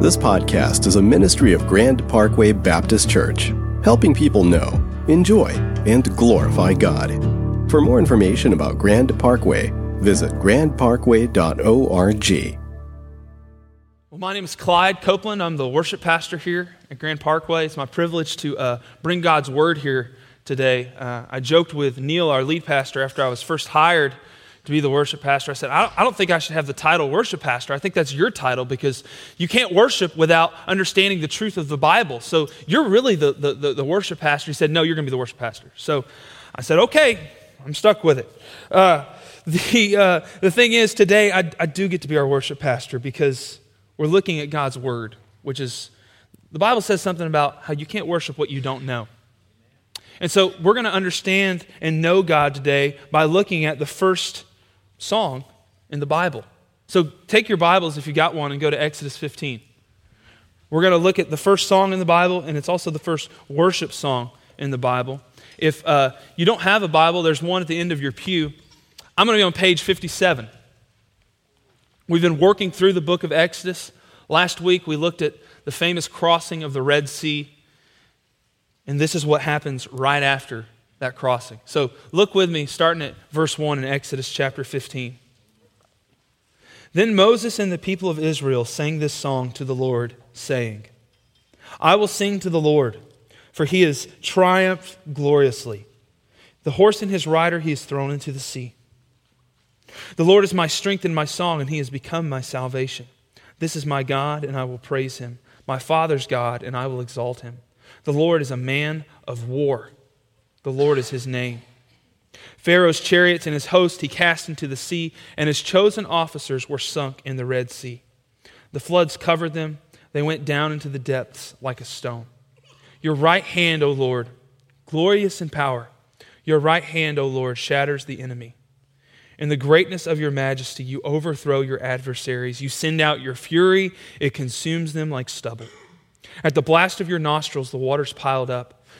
This podcast is a ministry of Grand Parkway Baptist Church, helping people know, enjoy, and glorify God. For more information about Grand Parkway, visit grandparkway.org. Well, my name is Clyde Copeland. I'm the worship pastor here at Grand Parkway. It's my privilege to uh, bring God's word here today. Uh, I joked with Neil, our lead pastor, after I was first hired to be the worship pastor. I said, I don't, think I should have the title worship pastor. I think that's your title because you can't worship without understanding the truth of the Bible. So you're really the, the, the, the worship pastor. He said, No, you're going to be the worship pastor. So I said, Okay, I'm stuck with it. Uh, the, uh, the thing is, today I, I do get to be our worship pastor because we're looking at God's word, which is the Bible says something about how you can't worship what you don't know. And so we're going to understand and know God today by looking at the first song in the Bible. So take your Bibles if you got one and go to Exodus 15. We're going to look at the first song in the Bible, and it's also the first worship song in the Bible. If uh, you don't have a Bible, there's one at the end of your pew. I'm going to be on page 57. We've been working through the book of Exodus. Last week, we looked at the famous crossing of the Red Sea, and this is what happens right after that crossing. So look with me, starting at verse 1 in Exodus chapter 15. Then Moses and the people of Israel sang this song to the Lord, saying, I will sing to the Lord, for he has triumphed gloriously. The horse and his rider he has thrown into the sea. The Lord is my strength and my song, and he has become my salvation. This is my God, and I will praise him, my Father's God, and I will exalt him. The Lord is a man of war. The Lord is his name. Pharaoh's chariots and his host he cast into the sea, and his chosen officers were sunk in the Red Sea. The floods covered them, they went down into the depths like a stone. Your right hand, O Lord, glorious in power, your right hand, O Lord, shatters the enemy. In the greatness of your majesty, you overthrow your adversaries. You send out your fury, it consumes them like stubble. At the blast of your nostrils, the waters piled up.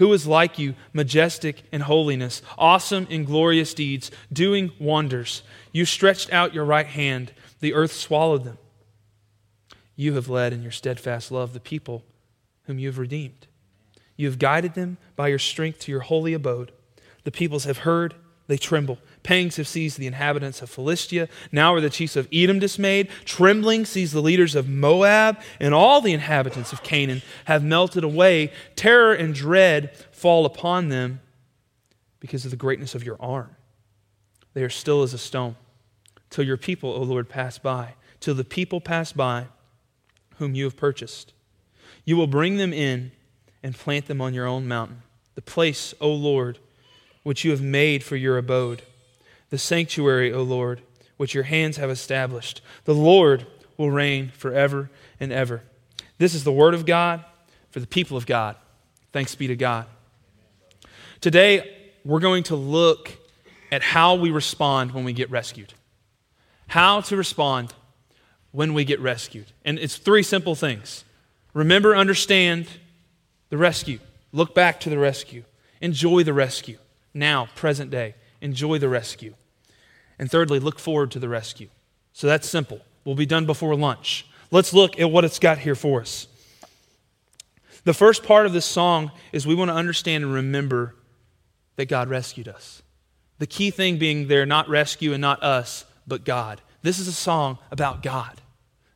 Who is like you, majestic in holiness, awesome in glorious deeds, doing wonders? You stretched out your right hand, the earth swallowed them. You have led in your steadfast love the people whom you have redeemed. You have guided them by your strength to your holy abode. The peoples have heard, they tremble. Pangs have seized the inhabitants of Philistia. Now are the chiefs of Edom dismayed. Trembling sees the leaders of Moab, and all the inhabitants of Canaan have melted away. Terror and dread fall upon them because of the greatness of your arm. They are still as a stone till your people, O Lord, pass by, till the people pass by whom you have purchased. You will bring them in and plant them on your own mountain, the place, O Lord, which you have made for your abode, the sanctuary, O Lord, which your hands have established. The Lord will reign forever and ever. This is the word of God for the people of God. Thanks be to God. Today, we're going to look at how we respond when we get rescued. How to respond when we get rescued. And it's three simple things remember, understand the rescue, look back to the rescue, enjoy the rescue now, present day. Enjoy the rescue. And thirdly, look forward to the rescue. So that's simple. We'll be done before lunch. Let's look at what it's got here for us. The first part of this song is we want to understand and remember that God rescued us. The key thing being there, not rescue and not us, but God. This is a song about God.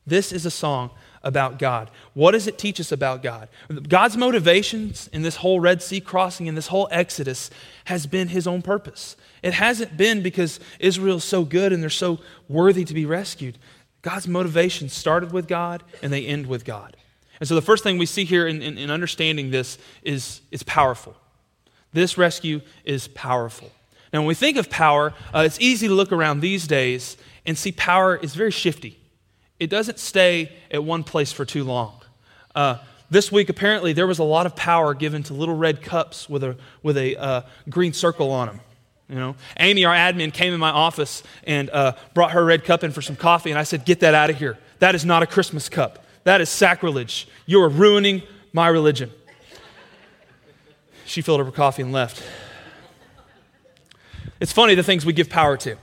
This is a song about God. What does it teach us about God? God's motivations in this whole Red Sea crossing, in this whole Exodus, has been his own purpose. It hasn't been because Israel's so good and they're so worthy to be rescued. God's motivations started with God and they end with God. And so the first thing we see here in, in, in understanding this is it's powerful. This rescue is powerful. Now, when we think of power, uh, it's easy to look around these days and see power is very shifty it doesn't stay at one place for too long. Uh, this week, apparently, there was a lot of power given to little red cups with a, with a uh, green circle on them. You know, Amy, our admin, came in my office and uh, brought her red cup in for some coffee, and I said, "Get that out of here. That is not a Christmas cup. That is sacrilege. You are ruining my religion." She filled up her coffee and left. It's funny the things we give power to.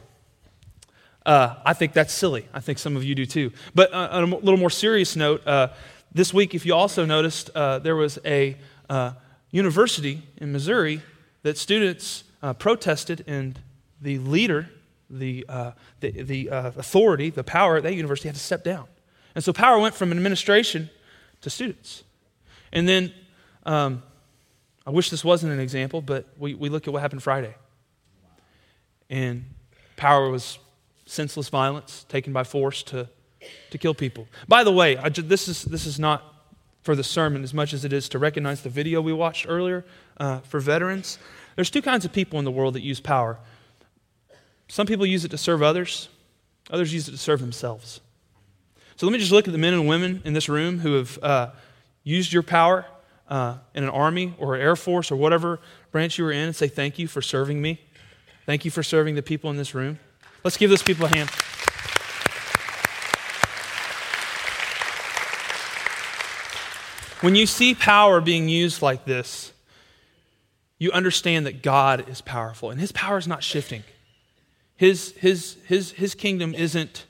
Uh, I think that's silly. I think some of you do too. But uh, on a little more serious note, uh, this week, if you also noticed, uh, there was a uh, university in Missouri that students uh, protested, and the leader, the, the, the authority, the power at that university had to step down. And so power went from administration to students. And then, um, I wish this wasn't an example, but we, we look at what happened Friday. And power was senseless violence taken by force to, to kill people. By the way, just, this, is, this is not for the sermon as much as it is to recognize the video we watched earlier uh, for veterans. There's two kinds of people in the world that use power. Some people use it to serve others, others use it to serve themselves. So let me just look at the men and women in this room who have uh, used your power uh, in an army or an air force or whatever branch you were in and say, Thank you for serving me. Thank you for serving the people in this room. Let's give those people a hand. When you see power being used like this, you understand that God is powerful, and His power is not shifting. His, his, his, his kingdom isn't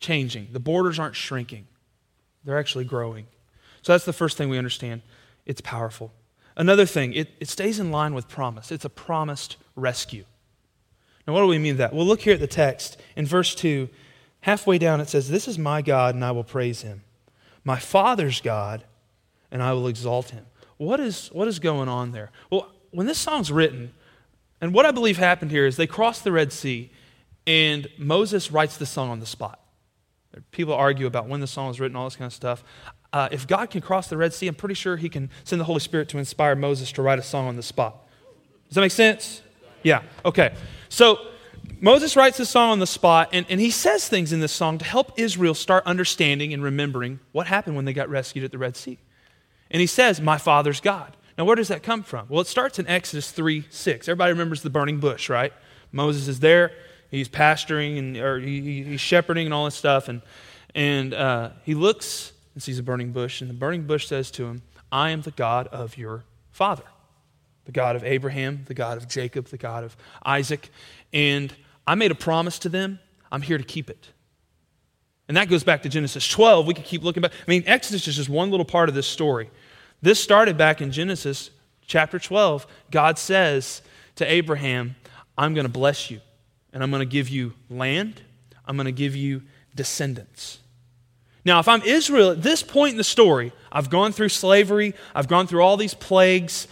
changing, the borders aren't shrinking, they're actually growing. So that's the first thing we understand. It's powerful. Another thing, it, it stays in line with promise. It's a promised rescue. Now, what do we mean that? Well, look here at the text. In verse 2, halfway down, it says, This is my God, and I will praise him. My Father's God, and I will exalt him. What is, what is going on there? Well, when this song's written, and what I believe happened here is they crossed the Red Sea, and Moses writes the song on the spot. People argue about when the song was written, all this kind of stuff. Uh, if God can cross the Red Sea, I'm pretty sure he can send the Holy Spirit to inspire Moses to write a song on the spot. Does that make sense? Yeah, okay. So Moses writes this song on the spot, and, and he says things in this song to help Israel start understanding and remembering what happened when they got rescued at the Red Sea. And he says, My father's God. Now, where does that come from? Well, it starts in Exodus 3 6. Everybody remembers the burning bush, right? Moses is there, he's pasturing and or he, he's shepherding and all this stuff, and, and uh, he looks and sees a burning bush, and the burning bush says to him, I am the God of your father the God of Abraham, the God of Jacob, the God of Isaac. And I made a promise to them. I'm here to keep it. And that goes back to Genesis 12. We could keep looking back. I mean, Exodus is just one little part of this story. This started back in Genesis chapter 12. God says to Abraham, I'm going to bless you, and I'm going to give you land, I'm going to give you descendants. Now, if I'm Israel at this point in the story, I've gone through slavery, I've gone through all these plagues,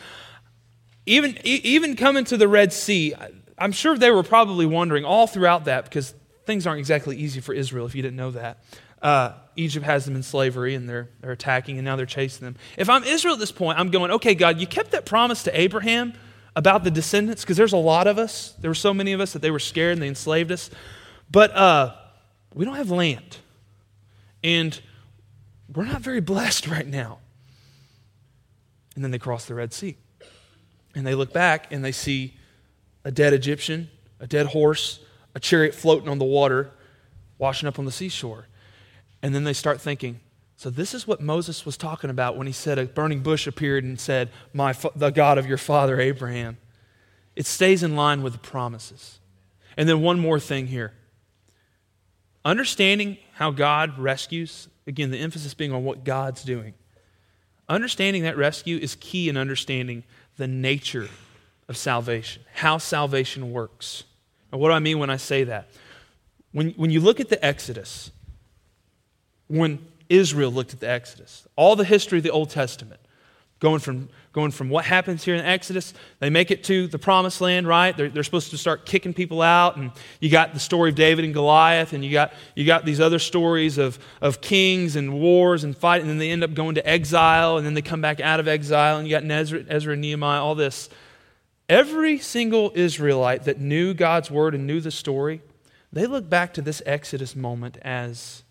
even, even coming to the Red Sea, I'm sure they were probably wondering all throughout that because things aren't exactly easy for Israel if you didn't know that. Uh, Egypt has them in slavery and they're, they're attacking and now they're chasing them. If I'm Israel at this point, I'm going, okay, God, you kept that promise to Abraham about the descendants because there's a lot of us. There were so many of us that they were scared and they enslaved us. But uh, we don't have land. And we're not very blessed right now. And then they cross the Red Sea. And they look back and they see a dead Egyptian, a dead horse, a chariot floating on the water, washing up on the seashore. And then they start thinking, so this is what Moses was talking about when he said a burning bush appeared and said, "My the God of your father Abraham." It stays in line with the promises. And then one more thing here. Understanding how God rescues, again, the emphasis being on what God's doing. Understanding that rescue is key in understanding the nature of salvation, how salvation works. And what do I mean when I say that? When, when you look at the Exodus, when Israel looked at the Exodus, all the history of the Old Testament, going from, going from what happens here in Exodus, they make it to the promised land, right? They're, they're supposed to start kicking people out, and you got the story of David and Goliath, and you got, you got these other stories of, of kings and wars and fight, and then they end up going to exile, and then they come back out of exile, and you got Ezra, Ezra and Nehemiah, all this. Every single Israelite that knew God's word and knew the story, they look back to this Exodus moment as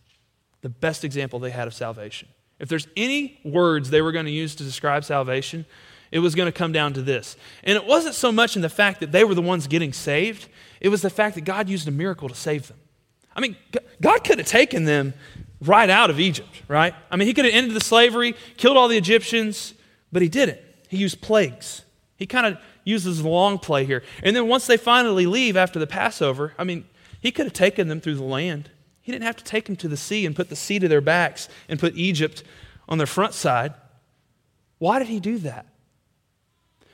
the best example they had of salvation. If there's any words they were going to use to describe salvation, it was going to come down to this. And it wasn't so much in the fact that they were the ones getting saved, it was the fact that God used a miracle to save them. I mean, God could have taken them right out of Egypt, right? I mean, He could have ended the slavery, killed all the Egyptians, but He didn't. He used plagues. He kind of uses long play here. And then once they finally leave after the Passover, I mean, He could have taken them through the land. He didn't have to take them to the sea and put the sea to their backs and put Egypt on their front side. Why did He do that?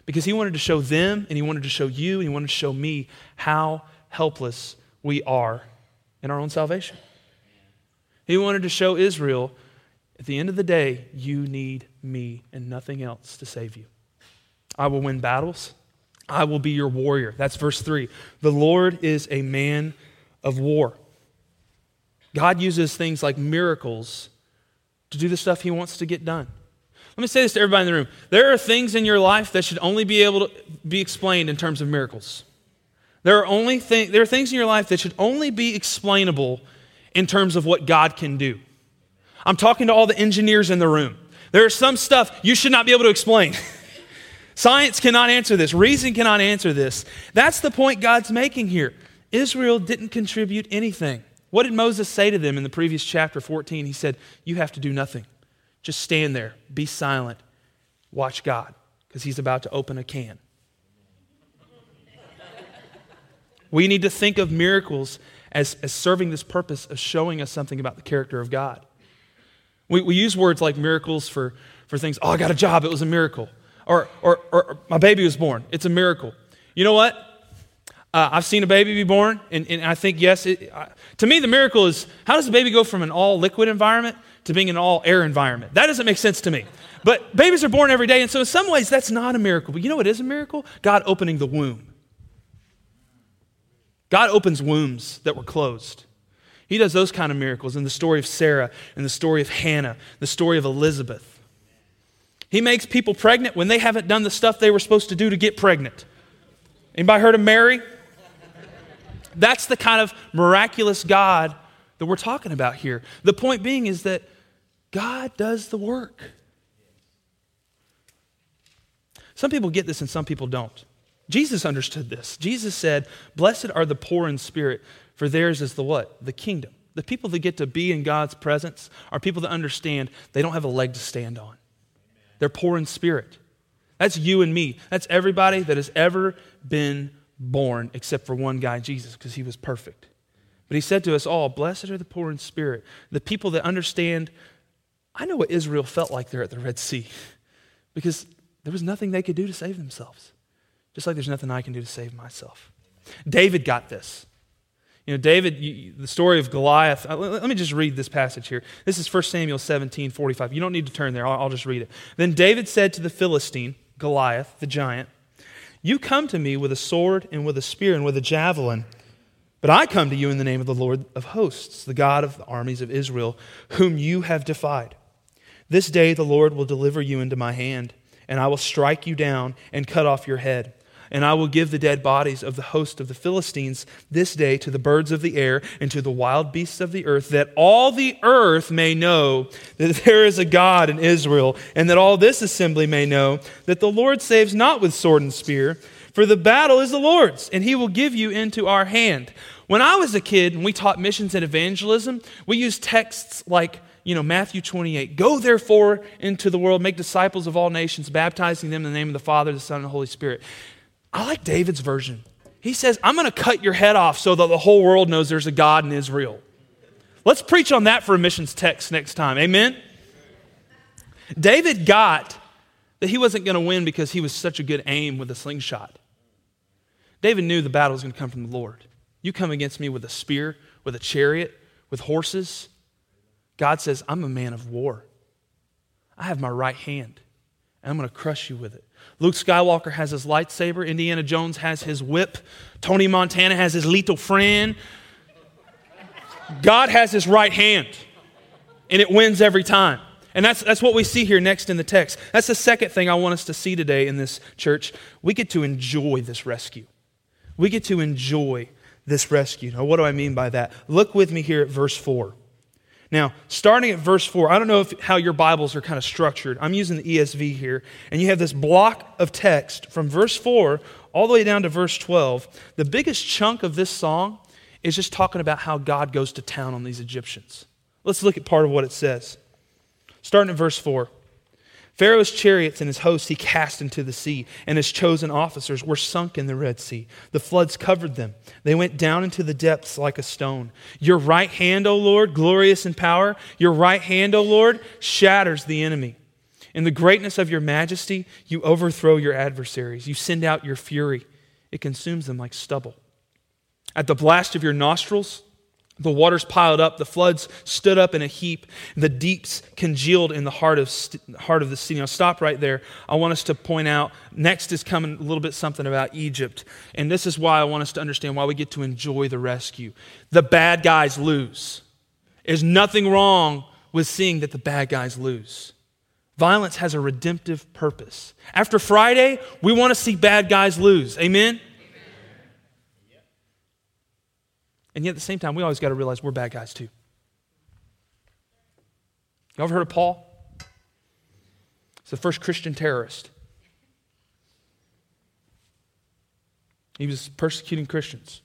Because He wanted to show them and He wanted to show you and He wanted to show me how helpless we are in our own salvation. He wanted to show Israel at the end of the day, you need me and nothing else to save you. I will win battles. I will be your warrior. That's verse 3. The Lord is a man of war. God uses things like miracles to do the stuff he wants to get done. Let me say this to everybody in the room. There are things in your life that should only be able to be explained in terms of miracles. There are, only th- there are things in your life that should only be explainable in terms of what God can do. I'm talking to all the engineers in the room. There is some stuff you should not be able to explain. Science cannot answer this, reason cannot answer this. That's the point God's making here. Israel didn't contribute anything. What did Moses say to them in the previous chapter 14? He said, You have to do nothing. Just stand there, be silent, watch God, because He's about to open a can. we need to think of miracles as, as serving this purpose of showing us something about the character of God. We, we use words like miracles for, for things, oh, I got a job, it was a miracle. Or, or, or my baby was born, it's a miracle. You know what? Uh, I've seen a baby be born, and, and I think, yes, it, to me, the miracle is how does a baby go from an all liquid environment to being an all air environment? That doesn't make sense to me. But babies are born every day, and so in some ways, that's not a miracle. But you know what is a miracle? God opening the womb. God opens wombs that were closed. He does those kind of miracles in the story of Sarah, in the story of Hannah, the story of Elizabeth. He makes people pregnant when they haven't done the stuff they were supposed to do to get pregnant. Anybody heard of Mary? That's the kind of miraculous God that we're talking about here. The point being is that God does the work. Some people get this and some people don't. Jesus understood this. Jesus said, Blessed are the poor in spirit, for theirs is the what? The kingdom. The people that get to be in God's presence are people that understand they don't have a leg to stand on. They're poor in spirit. That's you and me. That's everybody that has ever been born except for one guy, Jesus, because he was perfect. But he said to us all, Blessed are the poor in spirit, the people that understand. I know what Israel felt like there at the Red Sea because there was nothing they could do to save themselves just like there's nothing I can do to save myself. David got this. You know, David, you, the story of Goliath, uh, let, me just read this passage here. This is 1 Samuel 17, 45. You don't need to turn there, I'll, I'll just read it. Then David said to the Philistine, Goliath, the giant, You come to me with a sword and with a spear and with a javelin, but I come to you in the name of the Lord of hosts, the God of the armies of Israel, whom you have defied. This day the Lord will deliver you into my hand, and I will strike you down and cut off your head and I will give the dead bodies of the host of the Philistines this day to the birds of the air and to the wild beasts of the earth, that all the earth may know that there is a God in Israel, and that all this assembly may know that the Lord saves not with sword and spear, for the battle is the Lord's, and he will give you into our hand. When I was a kid and we taught missions and evangelism, we used texts like, you know, Matthew 28. Go therefore into the world, make disciples of all nations, baptizing them in the name of the Father, the Son, and the Holy Spirit. I like David's version. He says, I'm going to cut your head off so that the whole world knows there's a God in Israel. Let's preach on that for a missions text next time. Amen? David got that he wasn't going to win because he was such a good aim with a slingshot. David knew the battle was going to come from the Lord. You come against me with a spear, with a chariot, with horses. God says, I'm a man of war. I have my right hand, and I'm going to crush you with it. Luke Skywalker has his lightsaber. Indiana Jones has his whip. Tony Montana has his lethal friend. God has his right hand, and it wins every time. And that's, that's what we see here next in the text. That's the second thing I want us to see today in this church. We get to enjoy this rescue. We get to enjoy this rescue. Now, what do I mean by that? Look with me here at verse 4. Now, starting at verse 4, I don't know if, how your Bibles are kind of structured. I'm using the ESV here, and you have this block of text from verse 4 all the way down to verse 12. The biggest chunk of this song is just talking about how God goes to town on these Egyptians. Let's look at part of what it says. Starting at verse 4. Pharaoh's chariots and his hosts he cast into the sea, and his chosen officers were sunk in the Red Sea. The floods covered them. They went down into the depths like a stone. Your right hand, O Lord, glorious in power, your right hand, O Lord, shatters the enemy. In the greatness of your majesty, you overthrow your adversaries. You send out your fury, it consumes them like stubble. At the blast of your nostrils, the waters piled up, the floods stood up in a heap, the deeps congealed in the heart of, st- heart of the sea. Now, stop right there. I want us to point out next is coming a little bit something about Egypt. And this is why I want us to understand why we get to enjoy the rescue. The bad guys lose. There's nothing wrong with seeing that the bad guys lose. Violence has a redemptive purpose. After Friday, we want to see bad guys lose. Amen? And yet at the same time, we always got to realize we're bad guys too. You ever heard of Paul? He's the first Christian terrorist. He was persecuting Christians.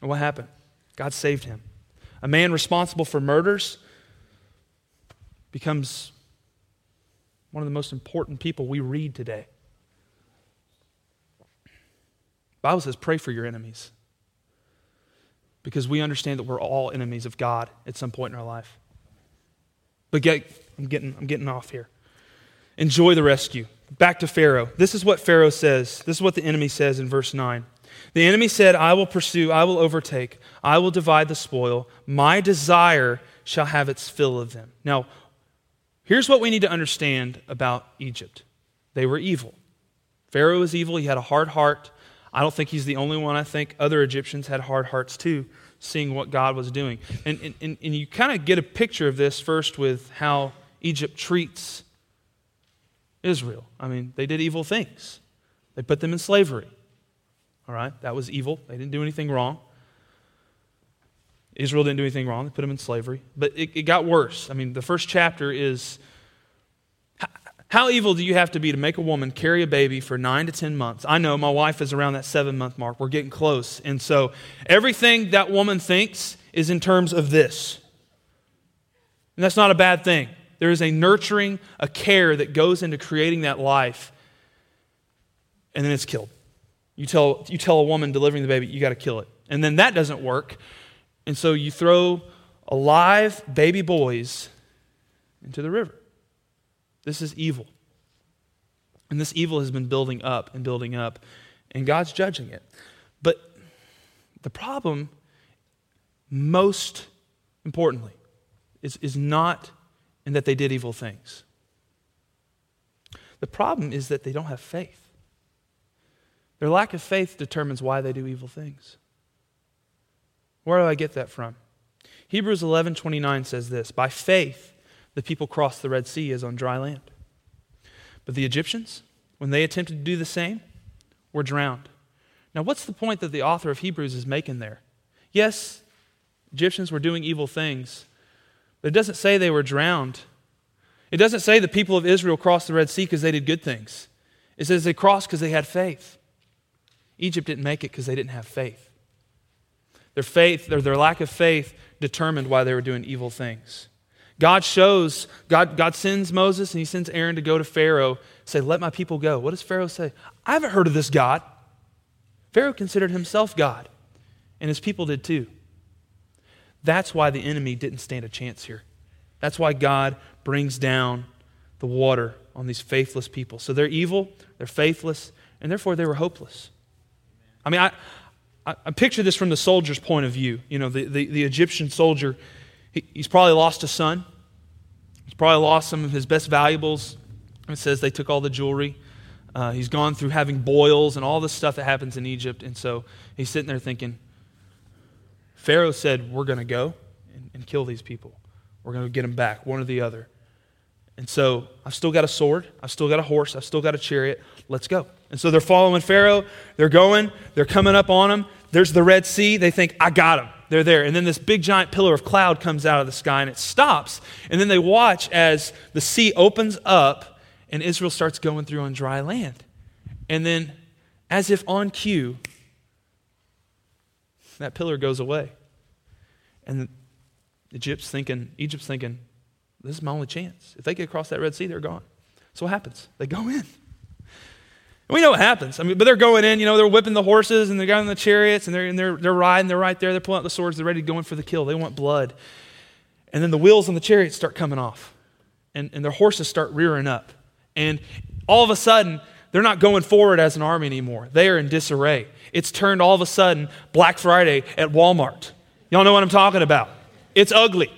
And what happened? God saved him. A man responsible for murders becomes one of the most important people we read today. The Bible says, pray for your enemies because we understand that we're all enemies of God at some point in our life. But get, I'm, getting, I'm getting off here. Enjoy the rescue. Back to Pharaoh. This is what Pharaoh says. This is what the enemy says in verse 9. The enemy said, I will pursue, I will overtake, I will divide the spoil. My desire shall have its fill of them. Now, here's what we need to understand about Egypt they were evil. Pharaoh was evil, he had a hard heart. I don't think he's the only one. I think other Egyptians had hard hearts too, seeing what God was doing. And, and, and you kind of get a picture of this first with how Egypt treats Israel. I mean, they did evil things, they put them in slavery. All right, that was evil. They didn't do anything wrong. Israel didn't do anything wrong. They put them in slavery. But it, it got worse. I mean, the first chapter is how evil do you have to be to make a woman carry a baby for nine to 10 months? I know my wife is around that seven month mark. We're getting close. And so everything that woman thinks is in terms of this. And that's not a bad thing. There is a nurturing, a care that goes into creating that life, and then it's killed. You tell, you tell a woman delivering the baby, you got to kill it. And then that doesn't work. And so you throw alive baby boys into the river. This is evil. And this evil has been building up and building up, and God's judging it. But the problem, most importantly, is, is not in that they did evil things. The problem is that they don't have faith. Their lack of faith determines why they do evil things. Where do I get that from? Hebrews 11:29 says this, "By faith the people crossed the Red Sea as on dry land. But the Egyptians, when they attempted to do the same, were drowned. Now, what's the point that the author of Hebrews is making there? Yes, Egyptians were doing evil things, but it doesn't say they were drowned. It doesn't say the people of Israel crossed the Red Sea because they did good things. It says they crossed because they had faith. Egypt didn't make it because they didn't have faith. Their faith, or their lack of faith, determined why they were doing evil things. God shows, God, God sends Moses and he sends Aaron to go to Pharaoh, say, Let my people go. What does Pharaoh say? I haven't heard of this God. Pharaoh considered himself God, and his people did too. That's why the enemy didn't stand a chance here. That's why God brings down the water on these faithless people. So they're evil, they're faithless, and therefore they were hopeless. I mean, I, I, I picture this from the soldier's point of view. You know, the, the, the Egyptian soldier he, he's probably lost a son. He's probably lost some of his best valuables. It says they took all the jewelry. Uh, he's gone through having boils and all the stuff that happens in Egypt. And so he's sitting there thinking, Pharaoh said, We're going to go and, and kill these people. We're going to get them back, one or the other. And so I've still got a sword. I've still got a horse. I've still got a chariot. Let's go. And so they're following Pharaoh. They're going. They're coming up on him. There's the Red Sea. They think, I got them. They're there. And then this big giant pillar of cloud comes out of the sky and it stops. And then they watch as the sea opens up and Israel starts going through on dry land. And then, as if on cue, that pillar goes away. And Egypt's thinking, Egypt's thinking, this is my only chance. If they get across that Red Sea, they're gone. So what happens? They go in. And we know what happens. I mean, but they're going in, you know, they're whipping the horses and they're going in the chariots and they're, and they're, they're riding, they're right there, they're pulling out the swords, they're ready to go in for the kill. They want blood. And then the wheels on the chariots start coming off and, and their horses start rearing up. And all of a sudden, they're not going forward as an army anymore. They are in disarray. It's turned all of a sudden Black Friday at Walmart. Y'all know what I'm talking about. It's ugly.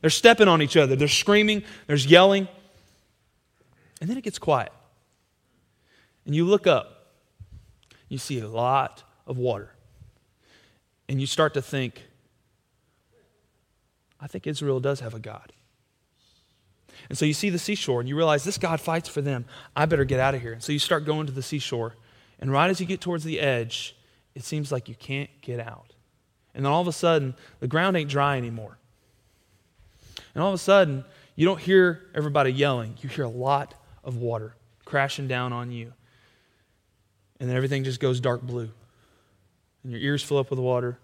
They're stepping on each other, they're screaming, there's yelling. And then it gets quiet. And you look up, you see a lot of water. And you start to think, I think Israel does have a God. And so you see the seashore and you realize this God fights for them. I better get out of here. And so you start going to the seashore. And right as you get towards the edge, it seems like you can't get out. And then all of a sudden, the ground ain't dry anymore. And all of a sudden, you don't hear everybody yelling. You hear a lot of water crashing down on you and then everything just goes dark blue. And your ears fill up with water.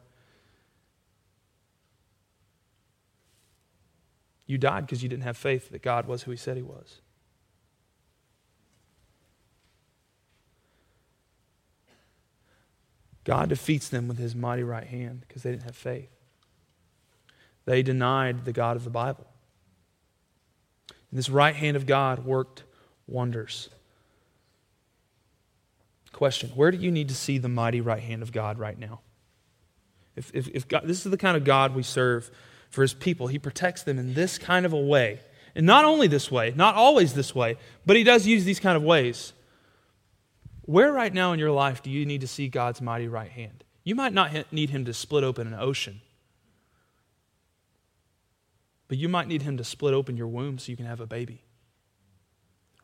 You died because you didn't have faith that God was who He said He was. God defeats them with His mighty right hand because they didn't have faith. They denied the God of the Bible. And this right hand of God worked wonders. Question Where do you need to see the mighty right hand of God right now? If, if, if God, this is the kind of God we serve for his people, he protects them in this kind of a way. And not only this way, not always this way, but he does use these kind of ways. Where right now in your life do you need to see God's mighty right hand? You might not need him to split open an ocean, but you might need him to split open your womb so you can have a baby.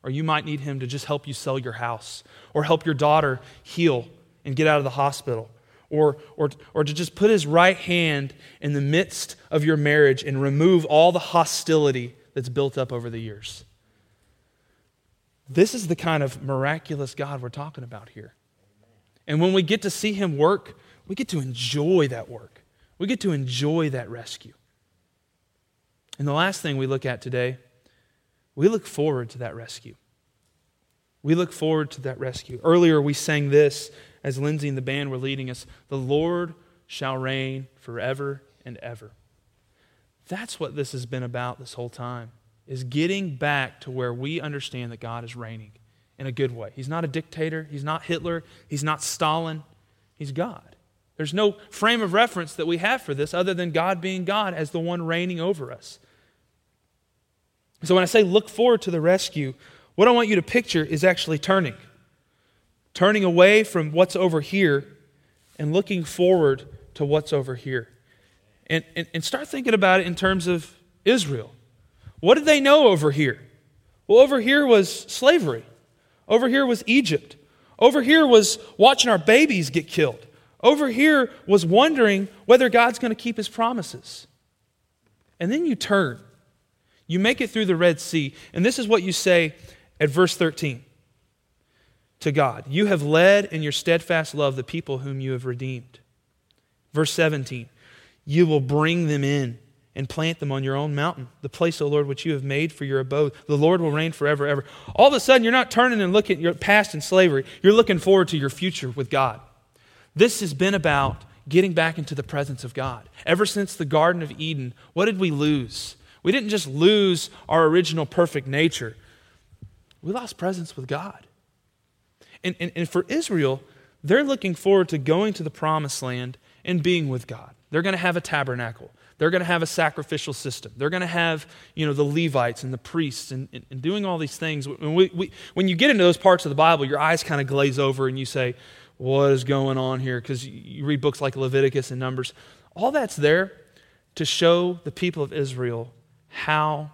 Or you might need him to just help you sell your house or help your daughter heal and get out of the hospital. Or, or, or to just put his right hand in the midst of your marriage and remove all the hostility that's built up over the years. This is the kind of miraculous God we're talking about here. And when we get to see him work, we get to enjoy that work. We get to enjoy that rescue. And the last thing we look at today we look forward to that rescue. We look forward to that rescue. Earlier, we sang this as Lindsay and the band were leading us The Lord shall reign forever and ever. That's what this has been about this whole time, is getting back to where we understand that God is reigning in a good way. He's not a dictator, He's not Hitler, He's not Stalin, He's God. There's no frame of reference that we have for this other than God being God as the one reigning over us. So when I say look forward to the rescue, what I want you to picture is actually turning. Turning away from what's over here and looking forward to what's over here. And, and, and start thinking about it in terms of Israel. What did they know over here? Well, over here was slavery. Over here was Egypt. Over here was watching our babies get killed. Over here was wondering whether God's going to keep his promises. And then you turn you make it through the Red Sea, and this is what you say at verse 13 to God You have led in your steadfast love the people whom you have redeemed. Verse 17 You will bring them in and plant them on your own mountain, the place, O Lord, which you have made for your abode. The Lord will reign forever, ever. All of a sudden, you're not turning and looking at your past in slavery. You're looking forward to your future with God. This has been about getting back into the presence of God. Ever since the Garden of Eden, what did we lose? We didn't just lose our original perfect nature, we lost presence with God. And, and, and for Israel, they're looking forward to going to the promised land and being with God. They're going to have a tabernacle. They're going to have a sacrificial system. They're going to have, you know, the Levites and the priests and, and, and doing all these things. When, we, we, when you get into those parts of the Bible, your eyes kind of glaze over and you say, what is going on here? Because you read books like Leviticus and Numbers. All that's there to show the people of Israel how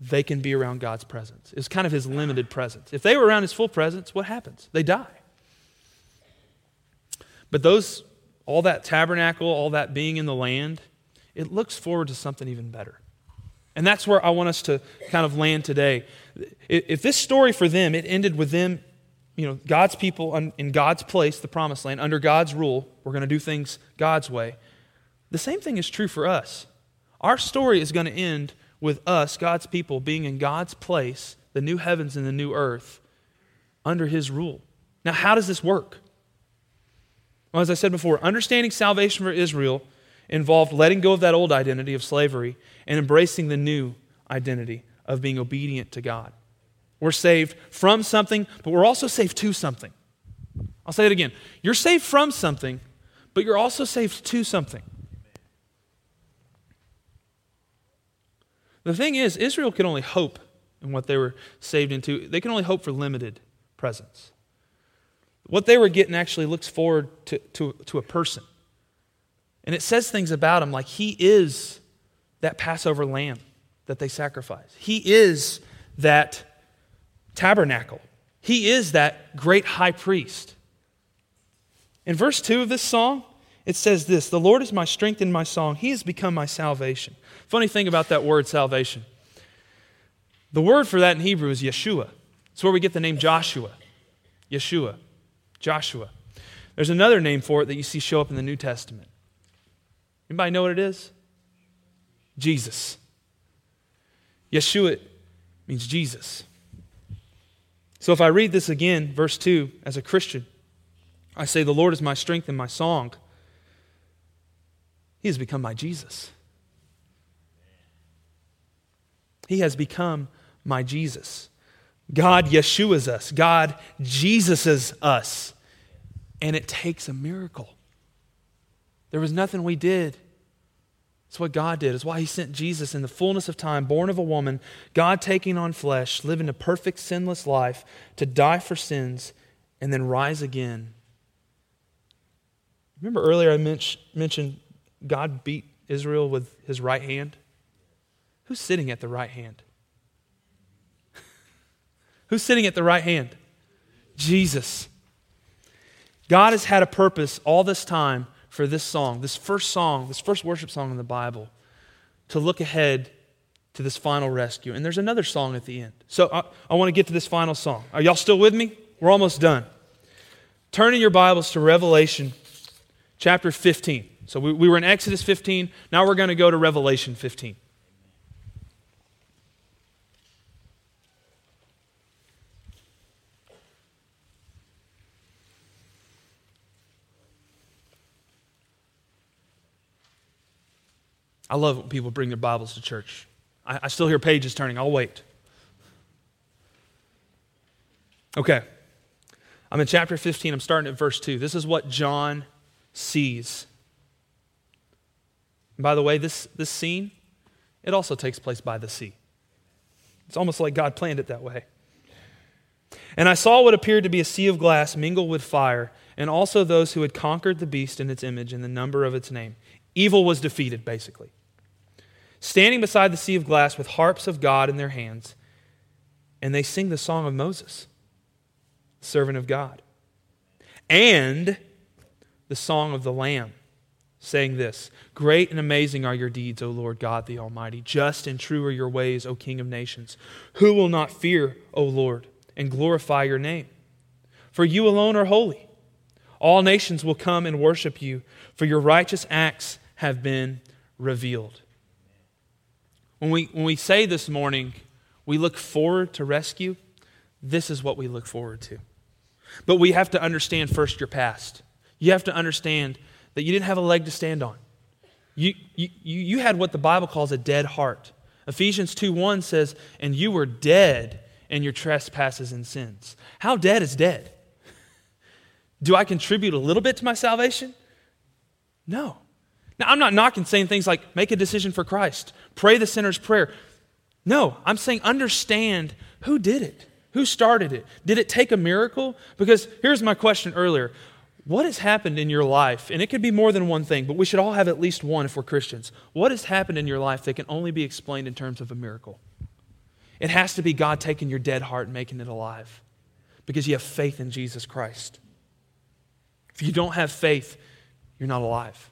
they can be around God's presence. It's kind of his limited presence. If they were around his full presence, what happens? They die. But those all that tabernacle, all that being in the land, it looks forward to something even better. And that's where I want us to kind of land today. If this story for them, it ended with them, you know, God's people in God's place, the promised land, under God's rule, we're going to do things God's way. The same thing is true for us. Our story is going to end with us, God's people, being in God's place, the new heavens and the new earth, under His rule. Now, how does this work? Well, as I said before, understanding salvation for Israel involved letting go of that old identity of slavery and embracing the new identity of being obedient to God. We're saved from something, but we're also saved to something. I'll say it again. You're saved from something, but you're also saved to something. The thing is, Israel could only hope in what they were saved into. They can only hope for limited presence. What they were getting actually looks forward to, to, to a person. And it says things about him like he is that Passover lamb that they sacrifice. He is that tabernacle. He is that great high priest. In verse 2 of this song, it says this The Lord is my strength and my song. He has become my salvation. Funny thing about that word salvation. The word for that in Hebrew is Yeshua. It's where we get the name Joshua. Yeshua. Joshua. There's another name for it that you see show up in the New Testament. Anybody know what it is? Jesus. Yeshua means Jesus. So if I read this again, verse 2, as a Christian, I say, The Lord is my strength and my song. He has become my Jesus. He has become my Jesus. God Yeshua's us. God Jesus's us. And it takes a miracle. There was nothing we did. It's what God did. It's why He sent Jesus in the fullness of time, born of a woman, God taking on flesh, living a perfect, sinless life, to die for sins, and then rise again. Remember earlier I mentioned God beat Israel with His right hand? Who's sitting at the right hand? Who's sitting at the right hand? Jesus. God has had a purpose all this time for this song, this first song, this first worship song in the Bible, to look ahead to this final rescue. And there's another song at the end. So I, I want to get to this final song. Are y'all still with me? We're almost done. Turn in your Bibles to Revelation chapter 15. So we, we were in Exodus 15. Now we're going to go to Revelation 15. I love when people bring their Bibles to church. I, I still hear pages turning. I'll wait. Okay. I'm in chapter 15. I'm starting at verse 2. This is what John sees. And by the way, this, this scene, it also takes place by the sea. It's almost like God planned it that way. And I saw what appeared to be a sea of glass mingled with fire, and also those who had conquered the beast and its image and the number of its name. Evil was defeated, basically standing beside the sea of glass with harps of God in their hands, and they sing the song of Moses, servant of God, and the song of the Lamb, saying this Great and amazing are your deeds, O Lord God the Almighty. Just and true are your ways, O King of nations. Who will not fear, O Lord, and glorify your name? For you alone are holy. All nations will come and worship you, for your righteous acts have been revealed. When we, when we say this morning, we look forward to rescue, this is what we look forward to. But we have to understand first your past. You have to understand that you didn't have a leg to stand on. You, you, you had what the Bible calls a dead heart. Ephesians 2 1 says, And you were dead in your trespasses and sins. How dead is dead? Do I contribute a little bit to my salvation? No. Now, I'm not knocking saying things like make a decision for Christ, pray the sinner's prayer. No, I'm saying understand who did it, who started it. Did it take a miracle? Because here's my question earlier What has happened in your life? And it could be more than one thing, but we should all have at least one if we're Christians. What has happened in your life that can only be explained in terms of a miracle? It has to be God taking your dead heart and making it alive because you have faith in Jesus Christ. If you don't have faith, you're not alive.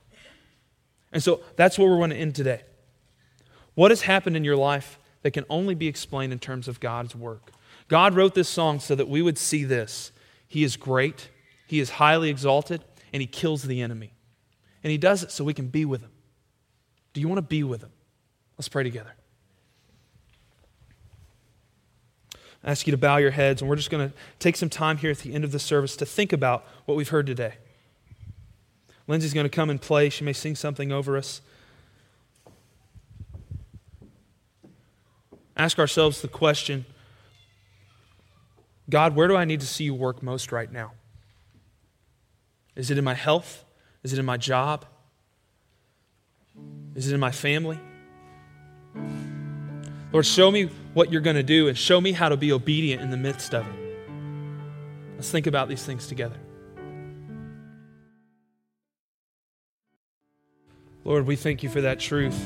And so that's where we're going to end today. What has happened in your life that can only be explained in terms of God's work? God wrote this song so that we would see this. He is great, He is highly exalted, and He kills the enemy. And He does it so we can be with Him. Do you want to be with Him? Let's pray together. I ask you to bow your heads, and we're just going to take some time here at the end of the service to think about what we've heard today. Lindsay's going to come and play. She may sing something over us. Ask ourselves the question God, where do I need to see you work most right now? Is it in my health? Is it in my job? Is it in my family? Lord, show me what you're going to do and show me how to be obedient in the midst of it. Let's think about these things together. Lord, we thank you for that truth.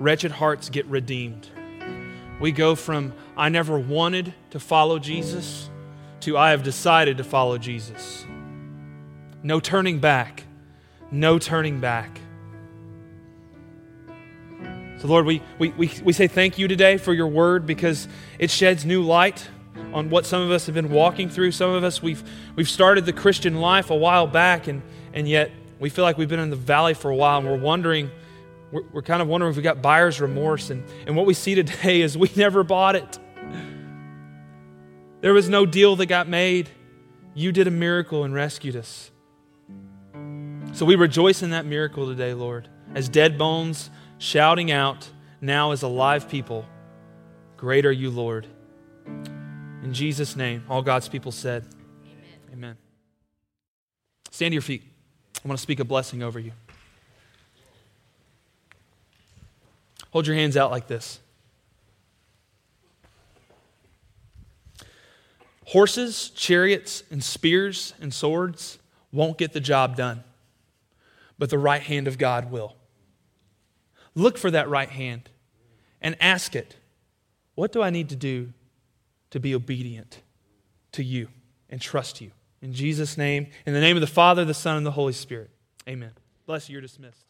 Wretched hearts get redeemed. We go from I never wanted to follow Jesus to I have decided to follow Jesus. No turning back. No turning back. So, Lord, we, we, we, we say thank you today for your word because it sheds new light on what some of us have been walking through. Some of us, we've, we've started the Christian life a while back, and, and yet we feel like we've been in the valley for a while, and we're wondering we're, we're kind of wondering if we got buyer's remorse. And, and what we see today is we never bought it. There was no deal that got made. You did a miracle and rescued us. So we rejoice in that miracle today, Lord, as dead bones shouting out, now as alive people, Great are you, Lord. In Jesus' name, all God's people said, Amen. Amen. Stand to your feet. I want to speak a blessing over you. Hold your hands out like this. Horses, chariots, and spears and swords won't get the job done, but the right hand of God will. Look for that right hand and ask it What do I need to do to be obedient to you and trust you? In Jesus' name, in the name of the Father, the Son, and the Holy Spirit. Amen. Bless you. You're dismissed.